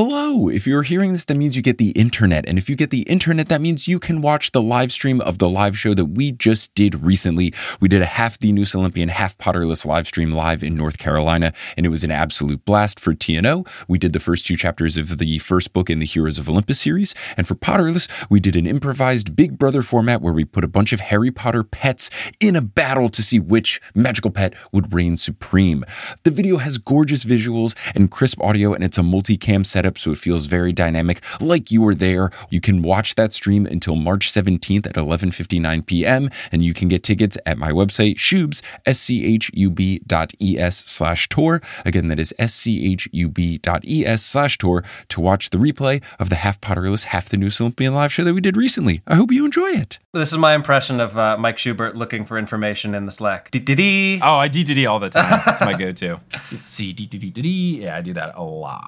Hello! If you're hearing this, that means you get the internet. And if you get the internet, that means you can watch the live stream of the live show that we just did recently. We did a half the Noose Olympian, half Potterless live stream live in North Carolina, and it was an absolute blast for TNO. We did the first two chapters of the first book in the Heroes of Olympus series. And for Potterless, we did an improvised Big Brother format where we put a bunch of Harry Potter pets in a battle to see which magical pet would reign supreme. The video has gorgeous visuals and crisp audio, and it's a multicam setup, so it feels very dynamic, like you were there. You can watch that stream until March 17th at 11:59 p.m., and you can get tickets at my website, Shubs, S-C-H-U-B dot E-S slash tour. Again, that is S-C-H-U-B dot E-S slash tour to watch the replay of the Half Potterless, Half the Noose Olympian live show that we did recently. I hope you enjoy it. This is my impression of uh, Mike Schubert looking for information in the Slack. Dee-dee-dee. Oh, I DDD all the time. That's my go-to. See. Yeah, I do that a lot.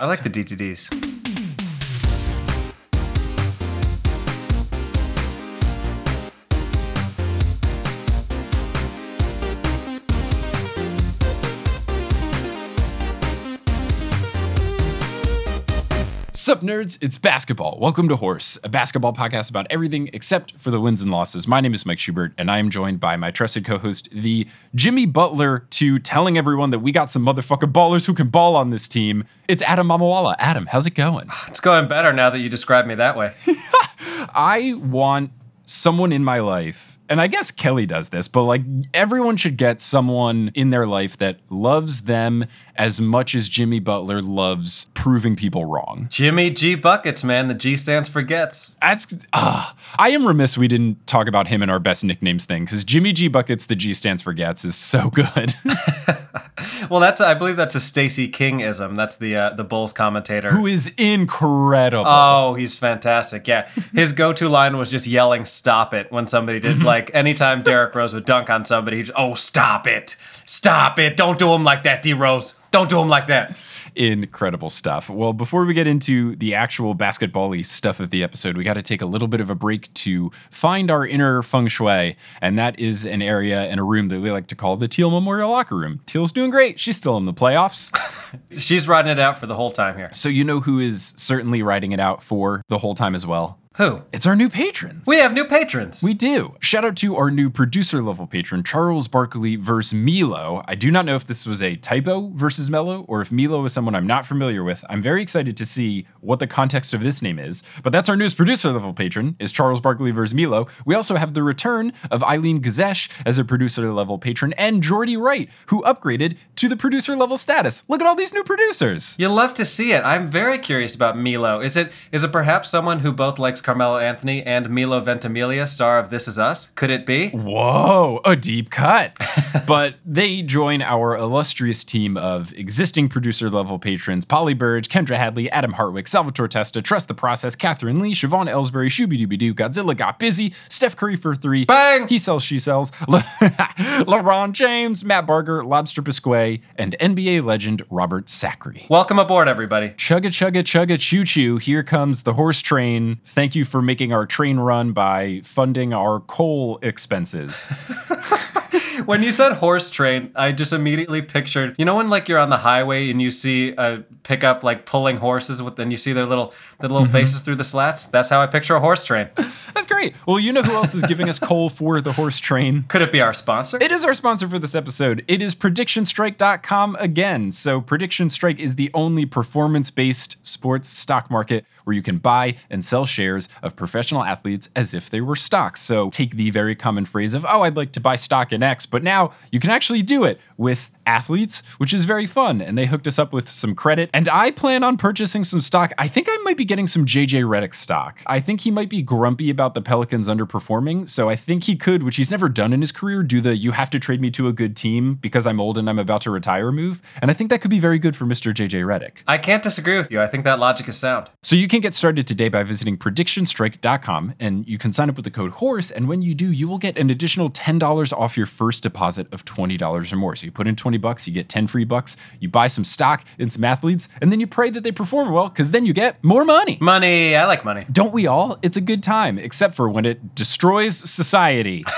I like the DTDs. Sup, nerds? It's basketball. Welcome to Horse, a basketball podcast about everything except for the wins and losses. My name is Mike Schubert, and I am joined by my trusted co-host, the Jimmy Butler, to telling everyone that we got some motherfucking ballers who can ball on this team. It's Adam Mamawala. Adam, how's it going? It's going better now that you describe me that way. I want someone in my life, and I guess Kelly does this, but like everyone should get someone in their life that loves them as much as Jimmy Butler loves proving people wrong. Jimmy G Buckets, man. The G stands for gets. That's uh, I am remiss we didn't talk about him in our best nicknames thing because Jimmy G Buckets, the G stands for Gets, is so good. Well, that's I believe that's a Stacey King-ism. That's the uh, the Bulls commentator. Who is incredible. Oh, he's fantastic. Yeah. His go to line was just yelling, stop it, when somebody did. Like, anytime Derrick Rose would dunk on somebody, he'd just, oh, stop it. Stop it. Don't do him like that, D Rose. Don't do them like that. incredible stuff. Well, before we get into the actual basketball stuff of the episode, we got to take a little bit of a break to find our inner feng shui. And that is an area in a room that we like to call the Teal Memorial Locker Room. Teal's doing great. She's still in the playoffs. She's riding it out for the whole time here. so, you know who is certainly riding it out for the whole time as well? Who? It's our new patrons. We have new patrons. We do. Shout out to our new producer level patron, Charles Barkley versus Milo. I do not know if this was a typo versus Mello or if Milo is someone I'm not familiar with. I'm very excited to see what the context of this name is. But that's our newest producer level patron, is Charles Barkley versus Milo. We also have the return of Eileen Gazesh as a producer level patron and Jordy Wright, who upgraded to the producer level status. Look at all these new producers. You'll love to see it. I'm very curious about Milo. Is it is it perhaps someone who both likes Carmelo Anthony and Milo Ventimiglia, star of This Is Us? Could it be? Whoa, a deep cut. but they join our illustrious team of existing producer level patrons Polly Burge, Kendra Hadley, Adam Hartwick, Salvatore Testa, Trust the Process, Catherine Lee, Siobhan Ellsbury, Shooby Dooby Doo, Godzilla Got Busy, Steph Curry for three, Bang! He Sells, She Sells, Le- LeBron James, Matt Barger, Lobster Bisquet, and NBA legend Robert Sacre. Welcome aboard, everybody. Chugga chugga chugga choo choo. Here comes the horse train. Thank you for making our train run by funding our coal expenses. When you said horse train, I just immediately pictured, you know, when like you're on the highway and you see a pickup like pulling horses with, and you see their little their little mm-hmm. faces through the slats. That's how I picture a horse train. That's great. Well, you know who else is giving us coal for the horse train? Could it be our sponsor? It is our sponsor for this episode. It is predictionstrike.com again. So, Prediction Strike is the only performance based sports stock market where you can buy and sell shares of professional athletes as if they were stocks. So, take the very common phrase of, oh, I'd like to buy stock in X, but now you can actually do it with athletes, which is very fun. And they hooked us up with some credit. And I plan on purchasing some stock. I think I might be getting some JJ Redick stock. I think he might be grumpy about the Pelicans underperforming. So I think he could, which he's never done in his career, do the you have to trade me to a good team because I'm old and I'm about to retire move. And I think that could be very good for Mr. JJ Redick. I can't disagree with you. I think that logic is sound. So you can get started today by visiting predictionstrike.com and you can sign up with the code HORSE. And when you do, you will get an additional $10 off your first deposit of $20 or more. So you put in 20 bucks, you get 10 free bucks, you buy some stock in some athletes, and then you pray that they perform well because then you get more money. Money. I like money. Don't we all? It's a good time, except for when it destroys society.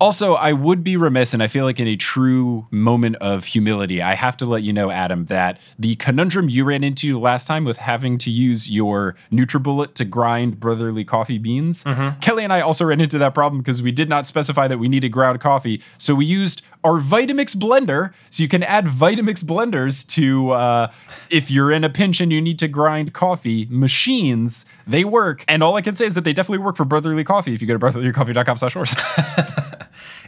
Also, I would be remiss, and I feel like in a true moment of humility, I have to let you know, Adam, that the conundrum you ran into last time with having to use your NutriBullet to grind brotherly coffee beans, Kelly and I also ran into that problem because we did not specify that we needed ground coffee. So we used our Vitamix blender. So you can add Vitamix blenders to, uh, if you're in a pinch and you need to grind coffee, machines, they work. And all I can say is that they definitely work for brotherly coffee if you go to brotherlycoffee.com slash horse.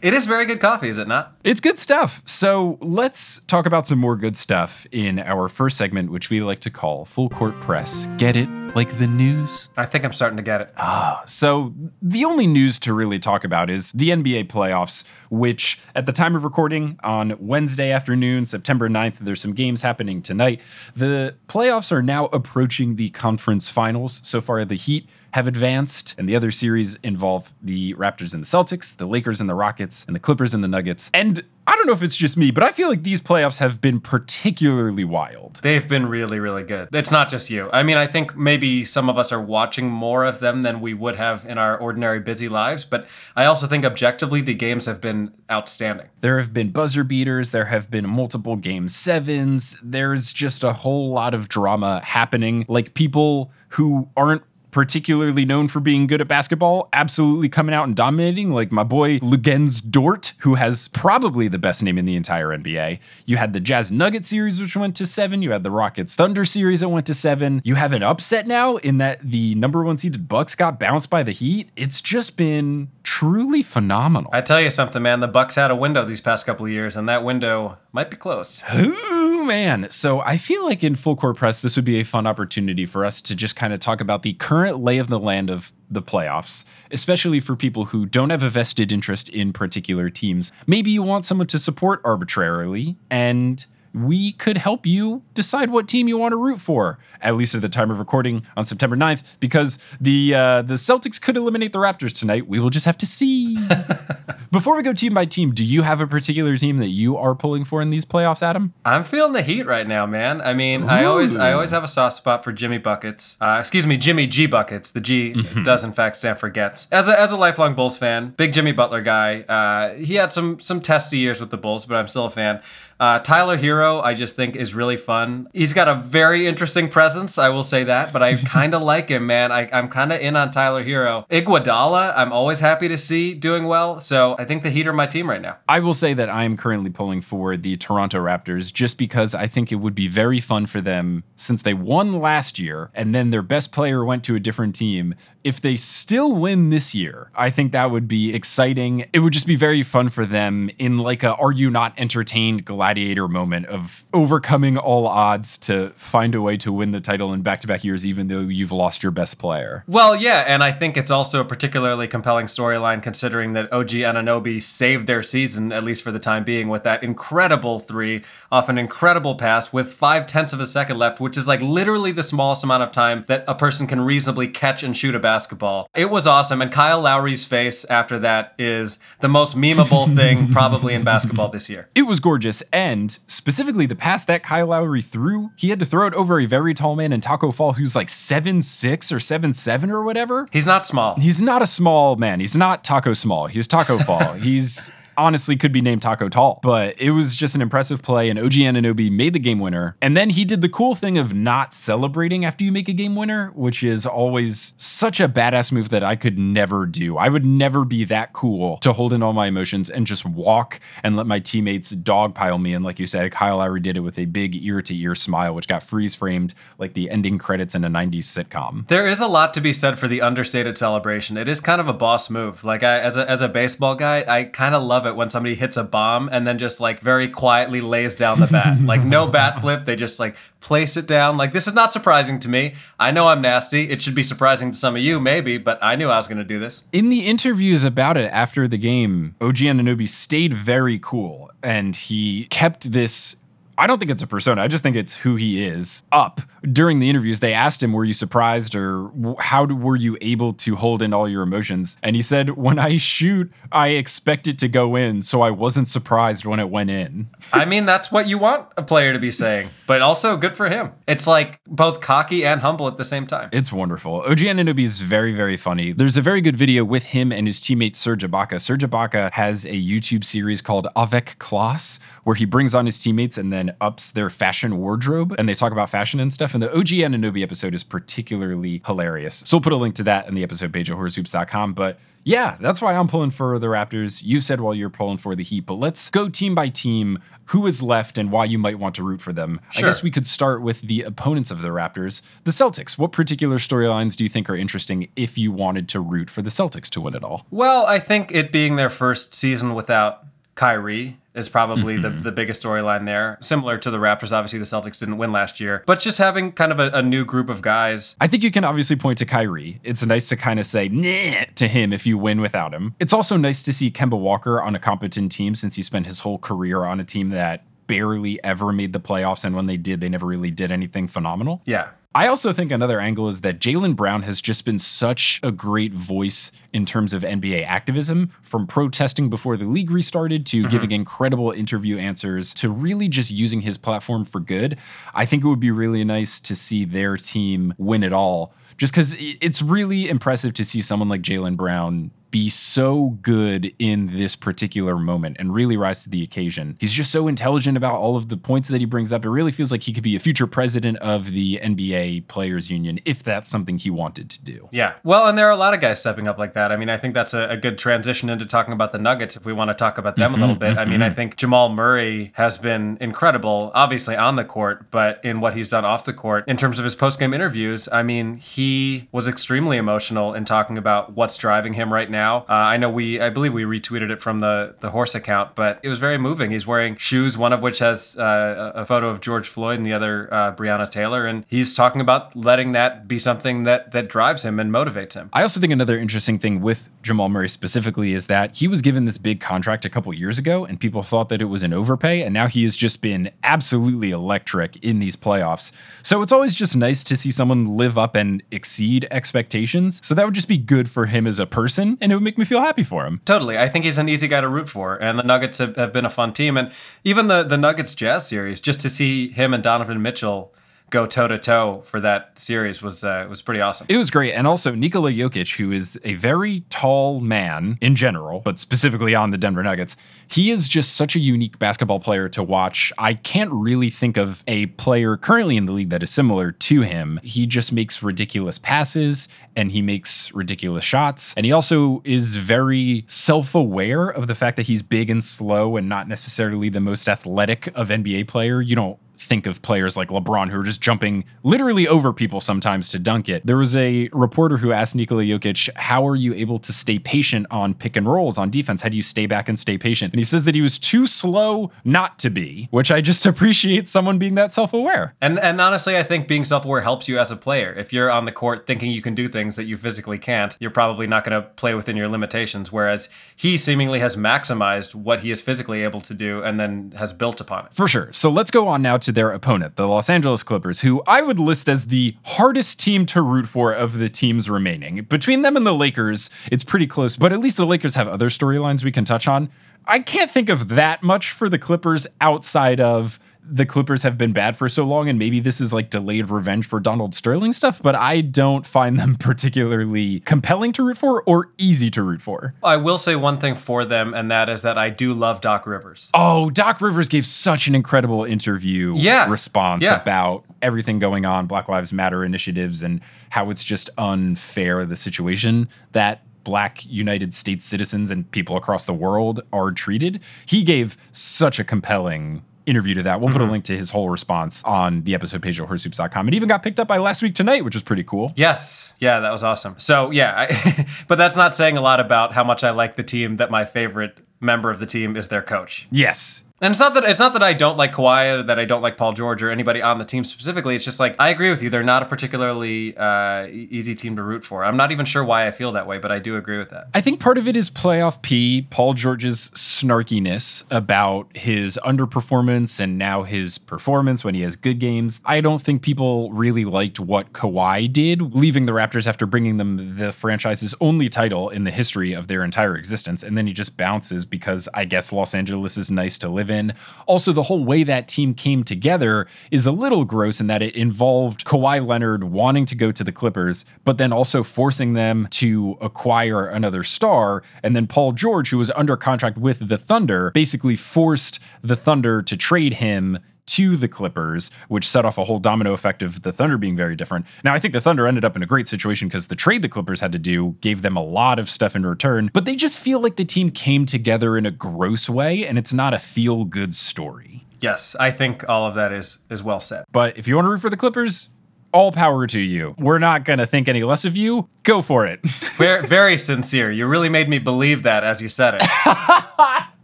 It is very good coffee, is it not? It's good stuff. So let's talk about some more good stuff in our first segment, which we like to call Full Court Press. Get it? Like the news? I think I'm starting to get it. Oh, so, the only news to really talk about is the NBA playoffs, which at the time of recording on Wednesday afternoon, September 9th, there's some games happening tonight. The playoffs are now approaching the conference finals. So far, the Heat have advanced, and the other series involve the Raptors and the Celtics, the Lakers and the Rockets, and the Clippers and the Nuggets. And I don't know if it's just me, but I feel like these playoffs have been particularly wild. They've been really, really good. It's not just you. I mean, I think maybe some of us are watching more of them than we would have in our ordinary busy lives, but I also think objectively the games have been outstanding. There have been buzzer beaters, there have been multiple game sevens. There's just a whole lot of drama happening. Like people who aren't particularly known for being good at basketball, absolutely coming out and dominating, like my boy Luguentz Dort, who has probably the best name in the entire NBA. You had the Jazz Nugget series, which went to seven. You had the Rockets Thunder series that went to seven. You have an upset now in that the number one seeded Bucks got bounced by the Heat. It's just been truly phenomenal. I tell you something, man. The Bucks had a window these past couple of years, and that window might be closed. Ooh, man. So I feel like in full court press, this would be a fun opportunity for us to just kind of talk about the current lay of the land of the playoffs, especially for people who don't have a vested interest in particular teams. Maybe you want someone to support arbitrarily and we could help you decide what team you want to root for, at least at the time of recording on September 9th, because the uh, the Celtics could eliminate the Raptors tonight. We will just have to see. Before we go team by team, do you have a particular team that you are pulling for in these playoffs, Adam? I'm feeling the heat right now, man. I mean, I always I always have a soft spot for Jimmy buckets. Uh, excuse me, Jimmy G buckets. The G does in fact stand for gets. As a, as a lifelong Bulls fan, big Jimmy Butler guy. Uh, he had some some testy years with the Bulls, but I'm still a fan. Uh, Tyler Herro, I just think is really fun. He's got a very interesting presence, I will say that, but I kind of like him, man. I, I'm kind of in on Tyler Herro. Iguodala, I'm always happy to see doing well. So I think the Heat are my team right now. I will say that I am currently pulling for the Toronto Raptors just because I think it would be very fun for them since they won last year and then their best player went to a different team. If they still win this year, I think that would be exciting. It would just be very fun for them in like a are you not entertained gladiator moment of overcoming all odds to find a way to win the title in back-to-back years even though you've lost your best player. Well, yeah, and I think it's also a particularly compelling storyline considering that OG Anunoby saved their season, at least for the time being, with that incredible three off an incredible pass with five tenths of a second left, which is like literally the smallest amount of time that a person can reasonably catch and shoot a basketball. It was awesome, and Kyle Lowry's face after that is the most memeable thing probably in basketball this year. It was gorgeous, and specifically the pass that Kyle Lowry threw, he had to throw it over a very tall man in Tacko Fall who's like seven six or seven seven or whatever. He's not small. He's not a small man. He's not Tacko Small. He's Tacko Fall. He's honestly could be named Tacko Tall. But it was just an impressive play, and OG Anunoby made the game winner. And then he did the cool thing of not celebrating after you make a game winner, which is always such a badass move that I could never do. I would never be that cool to hold in all my emotions and just walk and let my teammates dogpile me. And like you said, Kyle Lowry did it with a big ear to ear smile, which got freeze framed like the ending credits in a 90s sitcom. There is a lot to be said for the understated celebration. It is kind of a boss move. Like I, as a as a baseball guy, I kind of love it when somebody hits a bomb and then just like very quietly lays down the bat. like no bat flip, they just like place it down. Like this is not surprising to me. I know I'm nasty. It should be surprising to some of you maybe, but I knew I was going to do this. In the interviews about it after the game, OG Anunoby stayed very cool and he kept this I don't think it's a persona. I just think it's who he is. Up during the interviews, they asked him, "Were you surprised, or how do, were you able to hold in all your emotions?" And he said, "When I shoot, I expect it to go in, so I wasn't surprised when it went in." I mean, that's what you want a player to be saying, but also good for him. It's like both cocky and humble at the same time. It's wonderful. OG Anunoby is very, very funny. There's a very good video with him and his teammate Serge Ibaka. Serge Ibaka has a YouTube series called Avec Classe, where he brings on his teammates and then ups their fashion wardrobe, and they talk about fashion and stuff. And the OG Anunoby episode is particularly hilarious. So we'll put a link to that in the episode page at horsehoops.com. But yeah, that's why I'm pulling for the Raptors. You said while you're pulling for the Heat, but let's go team by team. Who is left and why you might want to root for them? I guess we could start with the opponents of the Raptors, the Celtics. What particular storylines do you think are interesting if you wanted to root for the Celtics to win it all? Well, I think it being their first season without Kyrie is probably the, mm-hmm. the biggest storyline there. Similar to the Raptors, obviously the Celtics didn't win last year, but just having kind of a, a new group of guys. I think you can obviously point to Kyrie. It's nice to kind of say nah to him if you win without him. It's also nice to see Kemba Walker on a competent team since he spent his whole career on a team that barely ever made the playoffs. And when they did, they never really did anything phenomenal. Yeah. I also think another angle is that Jaylen Brown has just been such a great voice in terms of NBA activism, from protesting before the league restarted to mm-hmm. giving incredible interview answers to really just using his platform for good. I think it would be really nice to see their team win it all, just because it's really impressive to see someone like Jaylen Brown be so good in this particular moment and really rise to the occasion. He's just so intelligent about all of the points that he brings up. It really feels like he could be a future president of the NBA Players Union if that's something he wanted to do. Yeah. Well, and there are a lot of guys stepping up like that. I mean, I think that's a, a good transition into talking about the Nuggets if we want to talk about them a little mm-hmm, bit. I mean, I mm-hmm. think Jamal Murray has been incredible, obviously on the court, but in what he's done off the court in terms of his post game interviews. I mean, he was extremely emotional in talking about what's driving him right now. Uh, I know we, I believe we retweeted it from the, the horse account, but it was very moving. He's wearing shoes, one of which has uh, a a photo of George Floyd and the other uh, Breonna Taylor. And he's talking about letting that be something that, that drives him and motivates him. I also think another interesting thing with Jamal Murray specifically is that he was given this big contract a couple years ago and people thought that it was an overpay and now he has just been absolutely electric in these playoffs. So it's always just nice to see someone live up and exceed expectations. So that would just be good for him as a person and it would make me feel happy for him. Totally. I think he's an easy guy to root for. And the Nuggets have, have been a fun team. And even the, the Nuggets Jazz series, just to see him and Donovan Mitchell go toe to toe for that series was uh, was pretty awesome. It was great. And also, Nikola Jokic, who is a very tall man in general, but specifically on the Denver Nuggets, he is just such a unique basketball player to watch. I can't really think of a player currently in the league that is similar to him. He just makes ridiculous passes and he makes ridiculous shots. And he also is very self aware of the fact that he's big and slow and not necessarily the most athletic of NBA player. You don't think of players like LeBron who are just jumping literally over people sometimes to dunk it. There was a reporter who asked Nikola Jokic, How are you able to stay patient on pick and rolls on defense? How do you stay back and stay patient? And he says that he was too slow not to be, which I just appreciate someone being that self aware. And and honestly, I think being self aware helps you as a player. If you're on the court thinking you can do things that you physically can't, you're probably not going to play within your limitations. Whereas he seemingly has maximized what he is physically able to do and then has built upon it. For sure. So let's go on now to their opponent, the Los Angeles Clippers, who I would list as the hardest team to root for of the teams remaining. Between them and the Lakers, it's pretty close, but at least the Lakers have other storylines we can touch on. I can't think of that much for the Clippers outside of the Clippers have been bad for so long, and maybe this is like delayed revenge for Donald Sterling stuff, but I don't find them particularly compelling to root for or easy to root for. I will say one thing for them, and that is that I do love Doc Rivers. Oh, Doc Rivers gave such an incredible interview Yeah. response Yeah. about everything going on, Black Lives Matter initiatives, and how it's just unfair the situation that black United States citizens and people across the world are treated. He gave such a compelling interview to that. We'll put a mm-hmm. link to his whole response on the episode page at horsehoops.com. It even got picked up by Last Week Tonight, which is pretty cool. Yes, yeah, that was awesome. So yeah, I, but that's not saying a lot about how much I like the team. That my favorite member of the team is their coach. Yes. And it's not that it's not that I don't like Kawhi, or that I don't like Paul George or anybody on the team specifically. It's just like I agree with you. They're not a particularly uh, easy team to root for. I'm not even sure why I feel that way, but I do agree with that. I think part of it is playoff P, Paul George's snarkiness about his underperformance and now his performance when he has good games. I don't think people really liked what Kawhi did, leaving the Raptors after bringing them the franchise's only title in the history of their entire existence. And then he just bounces because I guess Los Angeles is nice to live in. Also, the whole way that team came together is a little gross in that it involved Kawhi Leonard wanting to go to the Clippers, but then also forcing them to acquire another star. And then Paul George, who was under contract with the Thunder, basically forced the Thunder to trade him to the Clippers, which set off a whole domino effect of the Thunder being very different. Now, I think the Thunder ended up in a great situation because the trade the Clippers had to do gave them a lot of stuff in return, but they just feel like the team came together in a gross way and it's not a feel good story. Yes, I think all of that is is well said. But if you want to root for the Clippers, all power to you. We're not going to think any less of you. Go for it. Very very sincere. You really made me believe that as you said it.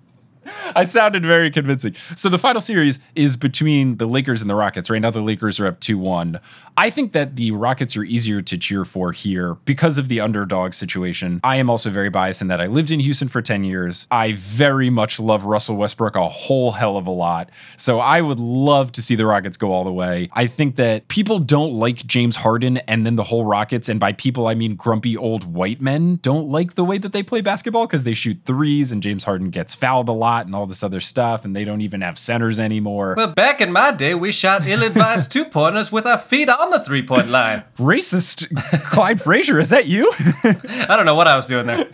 I sounded very convincing. So the final series is between the Lakers and the Rockets. Right now, the Lakers are up 2 1. I think that the Rockets are easier to cheer for here because of the underdog situation. I am also very biased in that I lived in Houston for 10 years. I very much love Russell Westbrook a whole hell of a lot. So I would love to see the Rockets go all the way. I think that people don't like James Harden and then the whole Rockets, and by people, I mean grumpy old white men, don't like the way that they play basketball because they shoot threes and James Harden gets fouled a lot and all this other stuff, and they don't even have centers anymore. Well, back in my day, we shot ill-advised two pointers with our feet on the three-point line. Racist Clyde Frazier, is that you? I don't know what I was doing there.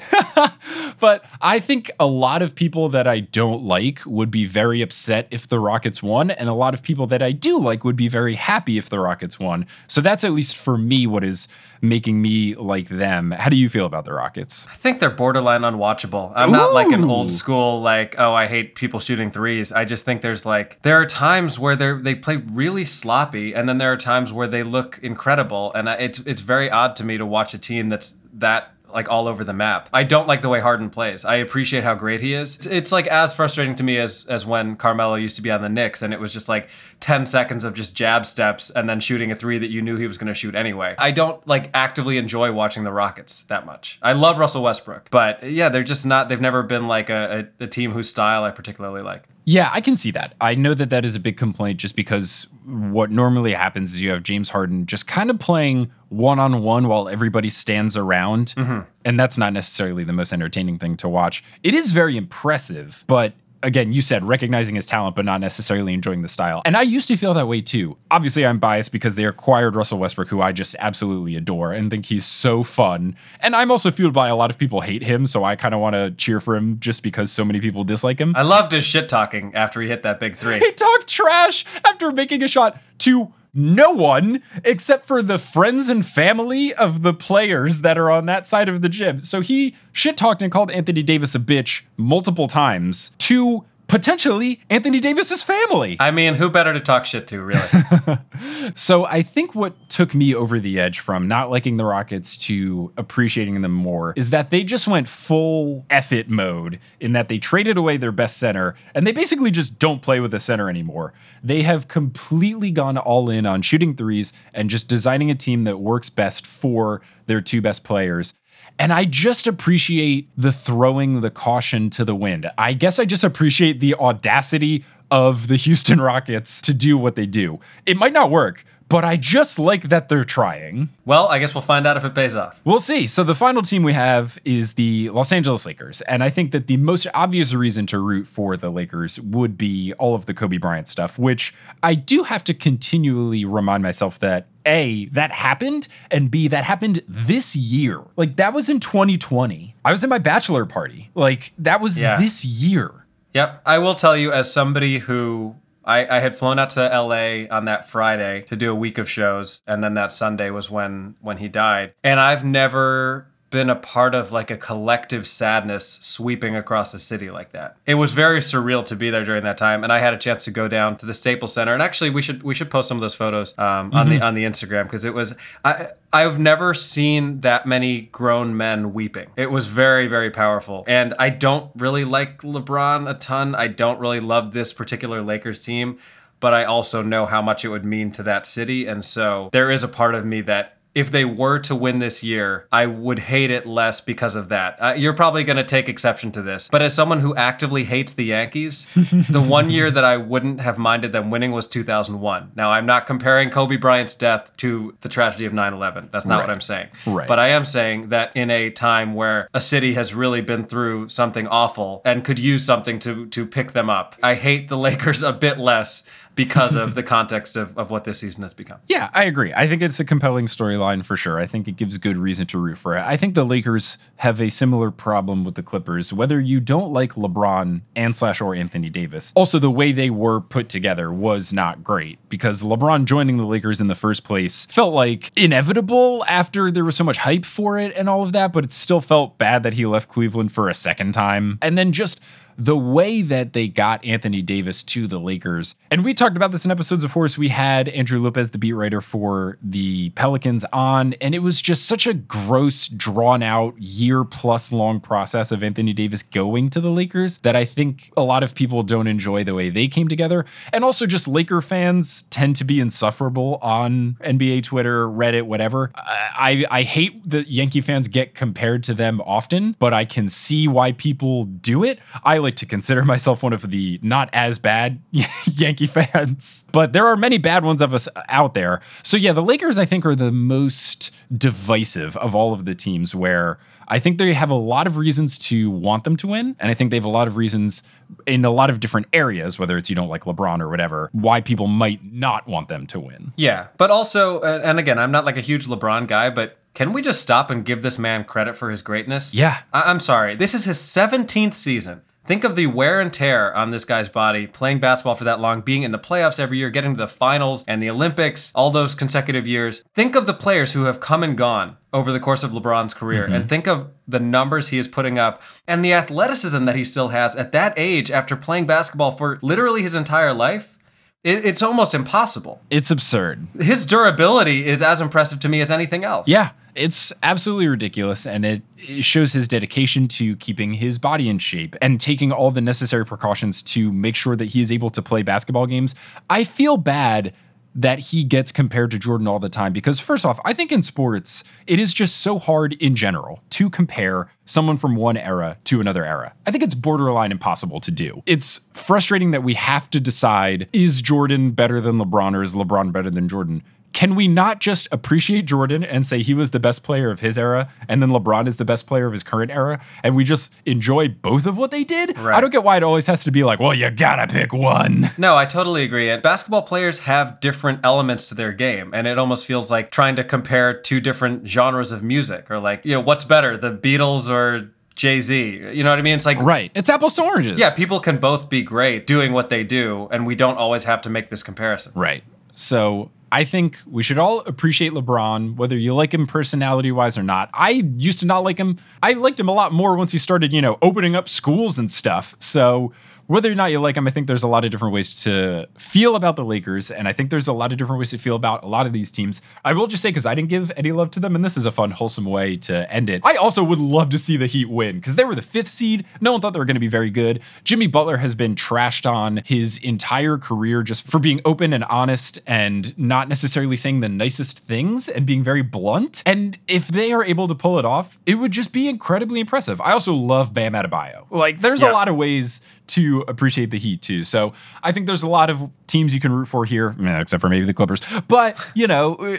but I think a lot of people that I don't like would be very upset if the Rockets won, and a lot of people that I do like would be very happy if the Rockets won. So that's at least for me what is making me like them. How do you feel about the Rockets? I think they're borderline unwatchable. I'm not like an old school like oh I hate people shooting threes. I just think there's like there are times where they they play really sloppy, and then there are times where they look incredible, and I, it's it's very odd to me to watch a team that's that like all over the map. I don't like the way Harden plays. I appreciate how great he is. It's, it's like as frustrating to me as as when Carmelo used to be on the Knicks and it was just like 10 seconds of just jab steps and then shooting a three that you knew he was going to shoot anyway. I don't like actively enjoy watching the Rockets that much. I love Russell Westbrook, but yeah, they're just not they've never been like a, a, a team whose style I particularly like. Yeah, I can see that. I know that that is a big complaint just because what normally happens is you have James Harden just kind of playing one on one while everybody stands around. Mm-hmm. And that's not necessarily the most entertaining thing to watch. It is very impressive, but again, you said recognizing his talent, but not necessarily enjoying the style. And I used to feel that way too. Obviously, I'm biased because they acquired Russell Westbrook, who I just absolutely adore and think he's so fun. And I'm also fueled by a lot of people hate him, so I kind of want to cheer for him just because so many people dislike him. I loved his shit talking after he hit that big three. He talked trash after making a shot to no one except for the friends and family of the players that are on that side of the gym. So he shit talked and called Anthony Davis a bitch multiple times to potentially Anthony Davis's family. I mean, who better to talk shit to, really? So I think what took me over the edge from not liking the Rockets to appreciating them more is that they just went full F it mode in that they traded away their best center and they basically just don't play with the center anymore. They have completely gone all in on shooting threes and just designing a team that works best for their two best players. And I just appreciate the throwing the caution to the wind. I guess I just appreciate the audacity of the Houston Rockets to do what they do. It might not work, but I just like that they're trying. well, I guess we'll find out if it pays off. We'll see. So the final team we have is the Los Angeles Lakers. And I think that the most obvious reason to root for the Lakers would be all of the Kobe Bryant stuff, which I do have to continually remind myself that A, that happened, and B, that happened this year. Like that was in 2020. I was at my bachelor party. Like that was Yeah. this year. Yep. I will tell you, as somebody who I, I had flown out to LA on that Friday to do a week of shows, and then that Sunday was when when he died. And I've never been a part of like a collective sadness sweeping across the city like that. It was very surreal to be there during that time, and I had a chance to go down to the Staples Center. And actually, we should we should post some of those photos um, on the on the Instagram because it was I I've never seen that many grown men weeping. It was very very powerful, and I don't really like LeBron a ton. I don't really love this particular Lakers team. But I also know how much it would mean to that city. And so there is a part of me that if they were to win this year, I would hate it less because of that. Uh, you're probably going to take exception to this, but as someone who actively hates the Yankees, the one year that I wouldn't have minded them winning was 2001. Now, I'm not comparing Kobe Bryant's death to the tragedy of 9 11. That's not Right. what I'm saying. Right. But I am saying that in a time where a city has really been through something awful and could use something to, to pick them up, I hate the Lakers a bit less because of the context of, of what this season has become. Yeah, I agree. I think it's a compelling storyline for sure. I think it gives good reason to root for it. I think the Lakers have a similar problem with the Clippers, whether you don't like LeBron and slash or Anthony Davis. Also, the way they were put together was not great because LeBron joining the Lakers in the first place felt like inevitable after there was so much hype for it and all of that, but it still felt bad that he left Cleveland for a second time. And then just the way that they got Anthony Davis to the Lakers. And we talked about this in episodes of Horse. We had Andrew Lopez, the beat writer for the Pelicans, on, and it was just such a gross, drawn out, year plus long process of Anthony Davis going to the Lakers that I think a lot of people don't enjoy the way they came together. And also, just Laker fans tend to be insufferable on NBA Twitter, Reddit, whatever. I, I, I hate that Yankee fans get compared to them often, but I can see why people do it. I like to consider myself one of the not as bad Yankee fans, but there are many bad ones of us out there. So yeah, the Lakers I think are the most divisive of all of the teams where I think they have a lot of reasons to want them to win, and I think they have a lot of reasons in a lot of different areas, whether it's you don't like LeBron or whatever, why people might not want them to win. Yeah, but also, and again, I'm not like a huge LeBron guy, but can we just stop and give this man credit for his greatness? Yeah. I- I'm sorry. This is his 17th season. Think of the wear and tear on this guy's body, playing basketball for that long, being in the playoffs every year, getting to the finals and the Olympics, all those consecutive years. Think of the players who have come and gone over the course of LeBron's career, mm-hmm. and think of the numbers he is putting up and the athleticism that he still has at that age after playing basketball for literally his entire life. It, it's almost impossible It's absurd. his durability is as impressive to me as anything else. Yeah, it's absolutely ridiculous. And it, it shows his dedication to keeping his body in shape and taking all the necessary precautions to make sure that he is able to play basketball games. I feel bad that he gets compared to Jordan all the time because, first off, I think in sports, it is just so hard in general to compare someone from one era to another era. I think it's borderline impossible to do. It's frustrating that we have to decide is Jordan better than LeBron or is LeBron better than Jordan? Can we not just appreciate Jordan and say he was the best player of his era and then LeBron is the best player of his current era and we just enjoy both of what they did? I don't get why it always has to be like, well, you gotta pick one. No, I totally agree. And basketball players have different elements to their game, and it almost feels like trying to compare two different genres of music, or like, you know, what's better, the Beatles or Jay Z? You know what I mean? It's like, Right. It's apples to oranges. yeah, people can both be great doing what they do, and we don't always have to make this comparison. Right. So I think we should all appreciate LeBron, whether you like him personality wise or not. I used to not like him. I liked him a lot more once he started, you know, opening up schools and stuff. So whether or not you like them, I think there's a lot of different ways to feel about the Lakers. And I think there's a lot of different ways to feel about a lot of these teams. I will just say, because I didn't give any love to them, and this is a fun, wholesome way to end it. I also would love to see the Heat win because they were the fifth seed. No one thought they were going to be very good. Jimmy Butler has been trashed on his entire career just for being open and honest and not necessarily saying the nicest things and being very blunt. And if they are able to pull it off, it would just be incredibly impressive. I also love Bam Adebayo. Like, there's a lot of ways to appreciate the Heat too. So I think there's a lot of teams you can root for here, except for maybe the Clippers. But you know,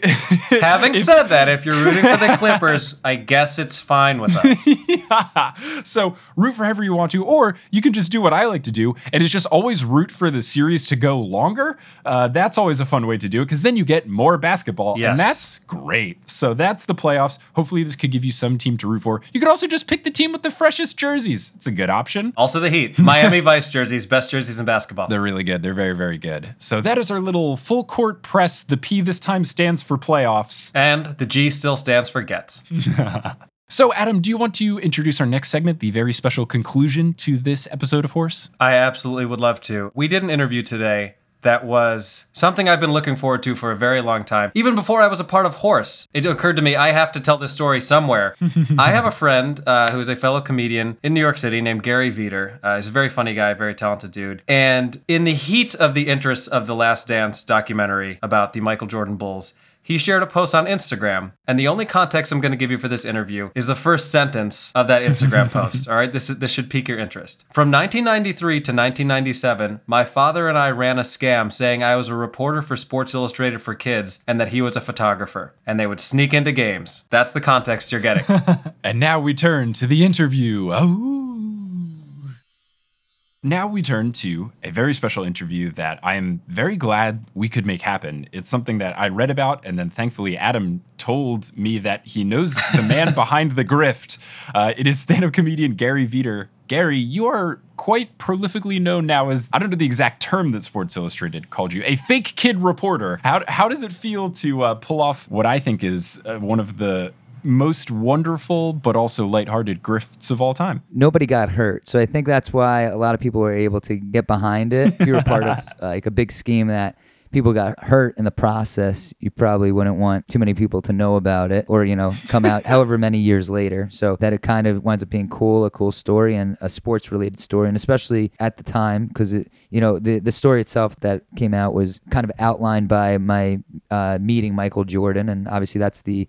Having said that, if you're rooting for the Clippers, I guess it's fine with us. so root for however you want to, or you can just do what I like to do, and it's just always root for the series to go longer. Uh, that's always a fun way to do it because then you get more basketball, Yes. and that's great. So that's the playoffs. Hopefully, this could give you some team to root for. You could also just pick the team with the freshest jerseys. It's a good option. Also, the Heat, Miami Vice jerseys, best jerseys in basketball. They're really good. They're very, very good. So that is our little full court press. The P this time stands for playoffs. and the G still stands for gets. So, Adam, do you want to introduce our next segment, the very special conclusion to this episode of Horse? I absolutely would love to. We did an interview today that was something I've been looking forward to for a very long time. Even before I was a part of Horse, it occurred to me I have to tell this story somewhere. I have a friend uh, who is a fellow comedian in New York City named Gary Vider. Uh, he's a very funny guy, very talented dude. And in the heat of the interest of the Last Dance documentary about the Michael Jordan Bulls, he shared a post on Instagram, and the only context I'm going to give you for this interview is the first sentence of that Instagram post. All right, this this should pique your interest. From 1993 to 1997, my father and I ran a scam saying I was a reporter for Sports Illustrated for Kids and that he was a photographer, and they would sneak into games. That's the context you're getting. And now we turn to the interview. Oh. Now we turn to a very special interview that I am very glad we could make happen. It's something that I read about, and then thankfully Adam told me that he knows the man behind the grift. Uh, it is stand-up comedian Gary Vider. Gary, you are quite prolifically known now as I don't know the exact term that Sports Illustrated called you, a fake kid reporter. How how does it feel to uh, pull off what I think is uh, one of the most wonderful but also lighthearted grifts of all time. nobody got hurt. So I think that's why a lot of people were able to get behind it. If you were part of uh, like a big scheme that people got hurt in the process, you probably wouldn't want too many people to know about it or, you know, come out however many years later. So that it kind of winds up being cool, a cool story and a sports related story. And especially at the time, because, you know, the, the story itself that came out was kind of outlined by my uh, meeting Michael Jordan. And obviously that's the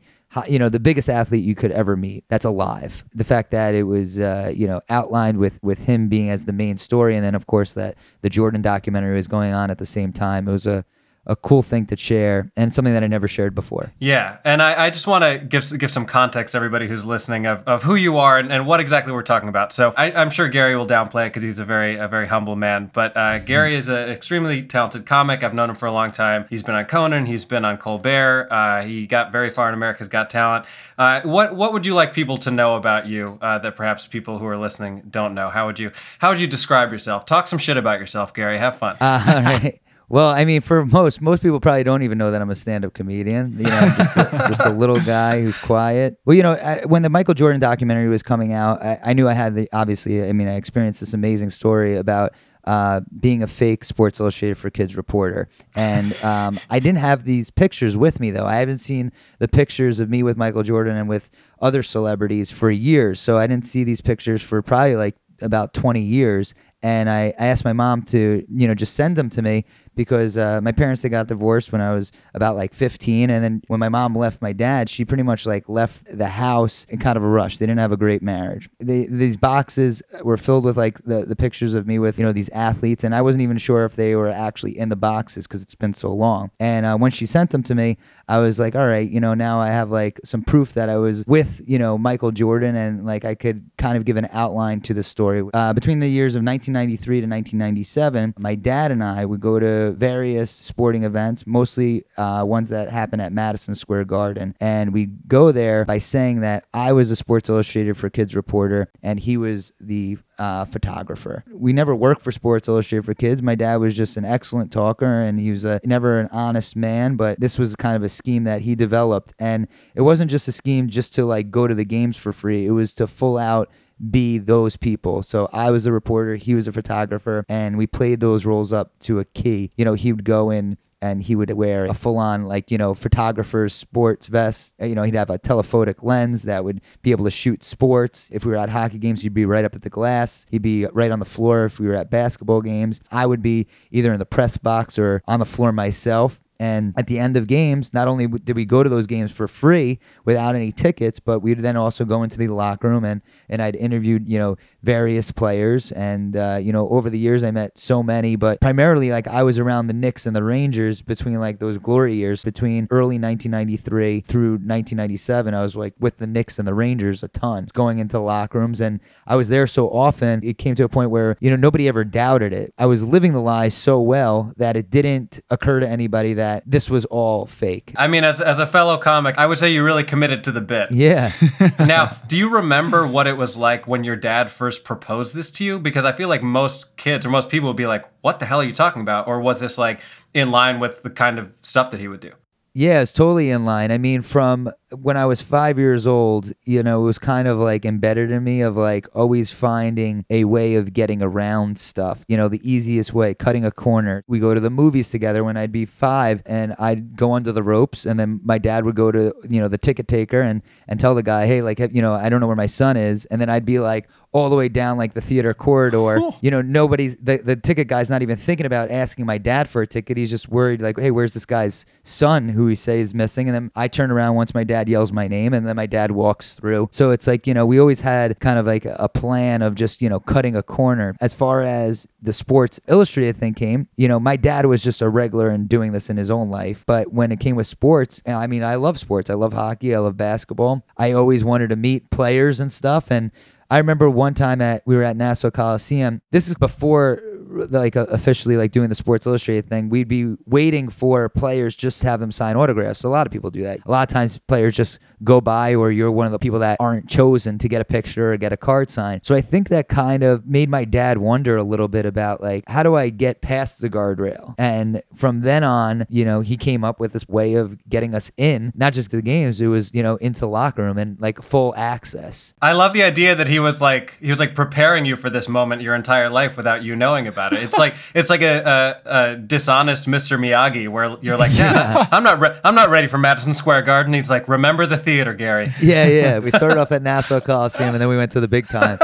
you know the biggest athlete you could ever meet. That's alive. The fact that it was uh, you know outlined with with him being as the main story and then of course that the jordan documentary was going on at the same time it was a a cool thing to share and something that I never shared before. Yeah, and I, I just want to give give some context to everybody who's listening of, of who you are and, and what exactly we're talking about. So I, I'm sure Gary will downplay it because he's a very a very humble man. But uh, Gary is an extremely talented comic. I've known him for a long time. He's been on Conan. He's been on Colbert. Uh, he got very far in America's Got Talent. Uh, what what would you like people to know about you uh, that perhaps people who are listening don't know? How would you how would you describe yourself? Talk some shit about yourself, Gary. Have fun. Uh, all right. Well, I mean, for most most people probably don't even know that I'm a stand-up comedian. You know, just a, just a little guy who's quiet. Well, you know, I, when the Michael Jordan documentary was coming out, I, I knew I had the obviously. I mean, I experienced this amazing story about uh, being a fake Sports Illustrated for Kids reporter, and um, I didn't have these pictures with me though. I haven't seen the pictures of me with Michael Jordan and with other celebrities for years, so I didn't see these pictures for probably like about 20 years and I, I asked my mom to you know just send them to me because uh, my parents they got divorced when I was about like 15 and then when my mom left my dad she pretty much like left the house in kind of a rush. They didn't have a great marriage. They, these boxes were filled with like the, the pictures of me with you know these athletes and I wasn't even sure if they were actually in the boxes because it's been so long. And uh, when she sent them to me I was like all right you know now I have like some proof that I was with you know Michael Jordan and like I could kind of give an outline to the story. Uh, between the years of 1993 to 1997 my dad and I would go to various sporting events, mostly uh, ones that happen at Madison Square Garden. And we go there by saying that I was a Sports Illustrated for Kids reporter and he was the uh, photographer. We never worked for Sports Illustrated for Kids. My dad was just an excellent talker and he was a, never an honest man, but this was kind of a scheme that he developed. And it wasn't just a scheme just to like go to the games for free, it was to full out be those people. So I was a reporter, he was a photographer, and we played those roles up to a key. You know, he would go in and he would wear a full on, like, you know, photographer's sports vest. Uh, you know, he'd have a telephotic lens that would be able to shoot sports. If we were at hockey games, he'd be right up at the glass. He'd be right on the floor if we were at basketball games. I would be either in the press box or on the floor myself. And at the end of games, not only did we go to those games for free without any tickets, but we'd then also go into the locker room and, and I'd interviewed, you know, various players. And, uh, you know, over the years, I met so many, but primarily, like, I was around the Knicks and the Rangers between, like, those glory years, between early 1993 through 1997. I was, like, with the Knicks and the Rangers a ton, going into locker rooms. And I was there so often, it came to a point where, you know, nobody ever doubted it. I was living the lie so well that it didn't occur to anybody that this was all fake. I mean, as, as a fellow comic, I would say you really committed to the bit. Yeah. now, do you remember what it was like when your dad first proposed this to you? Because I feel like most kids or most people would be like, what the hell are you talking about? Or was this like in line with the kind of stuff that he would do? Yeah, it's totally in line. I mean, from when I was five years old, you know, it was kind of like embedded in me of like always finding a way of getting around stuff. You know, the easiest way, cutting a corner. We go to the movies together when I'd be five and I'd go under the ropes and then my dad would go to, you know, the ticket taker and, and tell the guy, hey, like, you know, I don't know where my son is. And then I'd be like, all the way down like the theater corridor. You know, nobody's the, the ticket guy's not even thinking about asking my dad for a ticket. He's just worried like, hey, where's this guy's son who he say is missing? And then I turn around once my dad yells my name and then my dad walks through. So it's like, you know, we always had kind of like a plan of just, you know, cutting a corner. As far as the Sports Illustrated thing came, you know, my dad was just a regular and doing this in his own life. But when it came with sports, I mean, I love sports. I love hockey. I love basketball. I always wanted to meet players and stuff. And I remember one time at we were at Nassau Coliseum. This is before like uh, officially like doing the Sports Illustrated thing. We'd be waiting for players just to have them sign autographs. A lot of people do that. A lot of times players just go by or you're one of the people that aren't chosen to get a picture or get a card signed. So I think that kind of made my dad wonder a little bit about like how do I get past the guardrail? And from then on, you know, he came up with this way of getting us in, not just to the games, it was, you know, into locker room and like full access. I love the idea that he was like he was like preparing you for this moment your entire life without you knowing about it. It's like it's like a, a, a dishonest Mr. Miyagi where you're like, yeah, I'm not re- I'm not ready for Madison Square Garden. He's like, remember the theater, Gary. Yeah, yeah. We started off at Nassau Coliseum and then we went to the big time.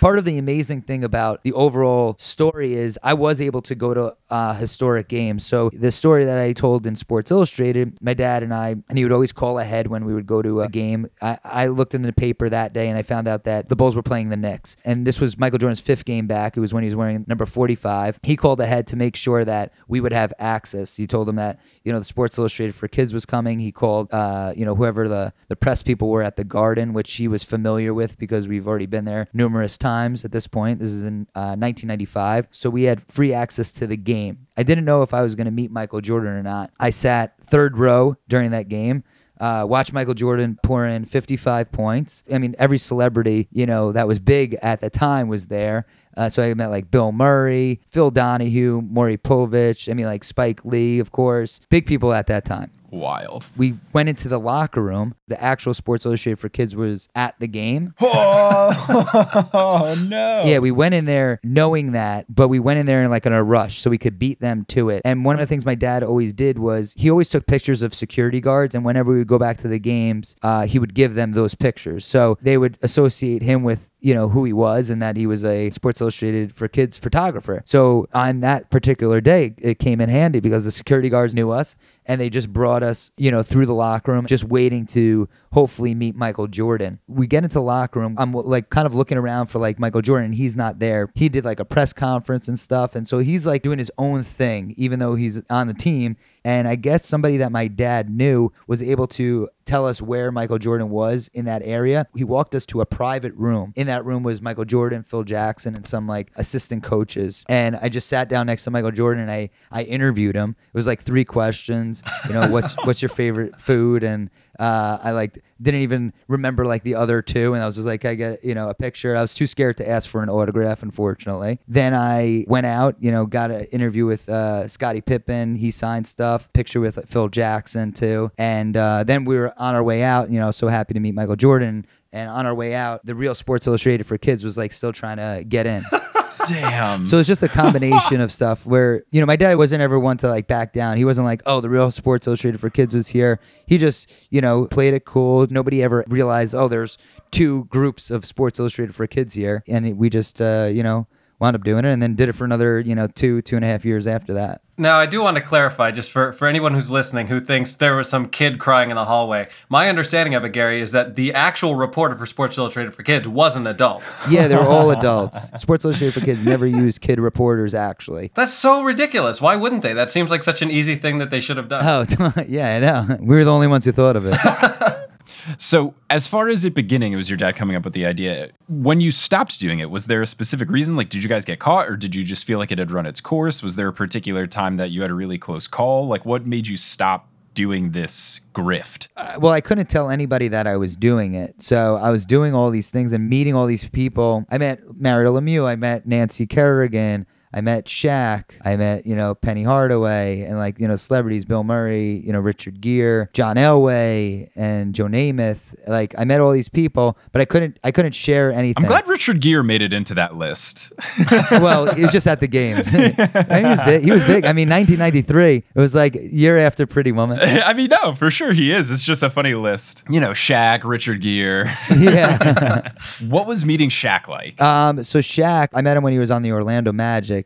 Part of the amazing thing about the overall story is I was able to go to uh, historic games. So the story that I told in Sports Illustrated, my dad and I, and he would always call ahead when we would go to a game. I, I looked in the paper that day and I found out that the Bulls were playing the Knicks. And this was Michael Jordan's fifth game back. It was when he was wearing number 45. He called ahead to make sure that we would have access. He told them that, you know, the Sports Illustrated for Kids was coming. He called, uh, you know, whoever the, the press people were at the Garden, which he was familiar with because we've already been there numerous times at this point. This is in uh, 1995. So we had free access to the game. I didn't know if I was going to meet Michael Jordan or not. I sat third row during that game. Uh, watch Michael Jordan pour in 55 points. I mean, every celebrity, you know, that was big at the time was there. Uh, so I met like Bill Murray, Phil Donahue, Maury Povich. I mean, like Spike Lee, of course. Big people at that time. Wild. We went into the locker room. The actual Sports Illustrated for Kids was at the game. Oh, no. Yeah, we went in there knowing that, but we went in there in like in a rush so we could beat them to it. And one of the things my dad always did was he always took pictures of security guards, and whenever we would go back to the games, uh, he would give them those pictures. So they would associate him with you know who he was and that he was a Sports Illustrated for Kids photographer. So on that particular day, it came in handy because the security guards knew us and they just brought us, you know, through the locker room, just waiting to hopefully meet Michael Jordan. We get into locker room. I'm like kind of looking around for like Michael Jordan. He's not there. He did like a press conference and stuff, and so he's like doing his own thing, even though he's on the team. And I guess somebody that my dad knew was able to tell us where Michael Jordan was in that area. He walked us to a private room. In that room was Michael Jordan, Phil Jackson, and some like assistant coaches. And I just sat down next to Michael Jordan and I I interviewed him. It was like three questions. You know, what's what's your favorite food? And uh, I like didn't even remember like the other two, and I was just like, I get you know a picture. I was too scared to ask for an autograph, unfortunately. Then I went out, you know, got an interview with uh, Scottie Pippen. He signed stuff. Picture with Phil Jackson too, and uh, then we were on our way out. You know, so happy to meet Michael Jordan. And on our way out, the real Sports Illustrated for Kids was like still trying to get in. Damn. So it's just a combination of stuff where, you know, my dad wasn't ever one to like back down. He wasn't like, oh, the real Sports Illustrated for Kids was here. He just, you know, played it cool. Nobody ever realized, oh, there's two groups of Sports Illustrated for Kids here. And we just, uh, you know, wound up doing it and then did it for another, you know, two, two and a half years after that. Now, I do want to clarify, just for, for anyone who's listening who thinks there was some kid crying in the hallway. My understanding of it, Gary, is that the actual reporter for Sports Illustrated for Kids was an adult. Yeah, they were all adults. Sports Illustrated for Kids never used kid reporters, actually. That's so ridiculous. Why wouldn't they? That seems like such an easy thing that they should have done. Oh, yeah, I know. We were the only ones who thought of it. So, as far as it beginning, it was your dad coming up with the idea. When you stopped doing it, was there a specific reason? Like, did you guys get caught, or did you just feel like it had run its course? Was there a particular time that you had a really close call? Like, what made you stop doing this grift? Uh, well, I couldn't tell anybody that I was doing it. So I was doing all these things and meeting all these people. I met Mario Lemieux. I met Nancy Kerrigan. I met Shaq. I met, you know, Penny Hardaway and like, you know, celebrities, Bill Murray, you know, Richard Gere, John Elway and Joe Namath. Like I met all these people, but I couldn't I couldn't share anything. I'm glad Richard Gere made it into that list. well, it was just at the games. I mean, he was big. He was big. I mean, 1993. It was like year after Pretty Woman. I mean, no, for sure he is. It's just a funny list. You know, Shaq, Richard Gere. Yeah. what was meeting Shaq like? um. So Shaq, I met him when he was on the Orlando Magic,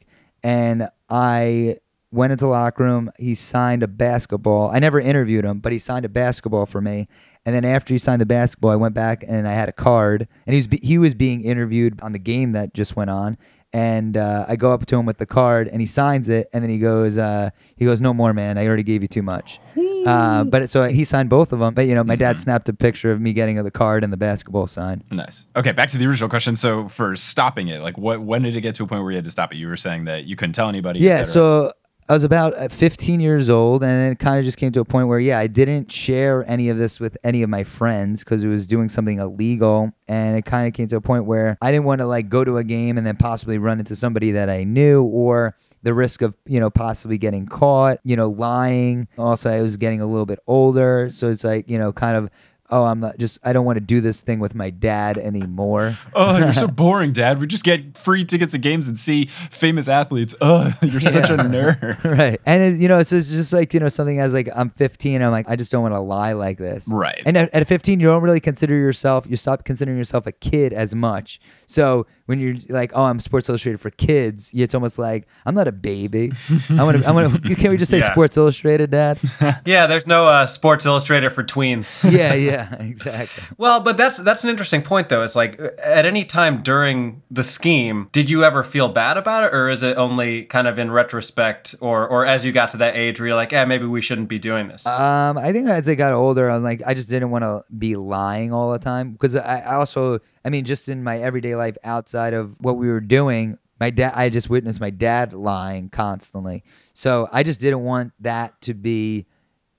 and I went into the locker room. He signed a basketball. I never interviewed him, but he signed a basketball for me. And then after he signed the basketball, I went back and I had a card, and he was be- he was being interviewed on the game that just went on. And uh, I go up to him with the card, and he signs it, and then he goes, uh, he goes, "No more, man. I already gave you too much." Uh, but so he signed both of them. But you know, my dad snapped a picture of me getting the card and the basketball signed. Nice. Okay, back to the original question. So, for stopping it, like, what? When did it get to a point where you had to stop it? You were saying that you couldn't tell anybody. Yeah, so I was about uh, 15 years old, and it kind of just came to a point where, yeah, I didn't share any of this with any of my friends because it was doing something illegal, and it kind of came to a point where I didn't want to like go to a game and then possibly run into somebody that I knew or the risk of you know possibly getting caught you know lying. Also i was getting a little bit older so it's like you know kind of oh i'm just i don't want to do this thing with my dad anymore Oh, you're so boring, Dad. We just get free tickets to games and see famous athletes. Oh, you're such a nerd. right and it, you know so it's just like you know something as like i'm 15 i'm like i just don't want to lie like this Right. and at, at 15 you don't really consider yourself you stop considering yourself a kid as much so when you're like oh i'm sports illustrated for kids it's almost like i'm not a baby i want to i want to can we just say Yeah. sports illustrated dad Yeah, there's no uh, Sports Illustrated for tweens. yeah yeah exactly Well, but that's that's an interesting point though. It's like uh, at any time during the scheme, did you ever feel bad about it, or is it only kind of in retrospect, or or as you got to that age where you're like, yeah, maybe we shouldn't be doing this? Um, I think as I got older, I'm like, I just didn't want to be lying all the time because I, I also, I mean, just in my everyday life outside of what we were doing, my dad, I just witnessed my dad lying constantly. So I just didn't want that to be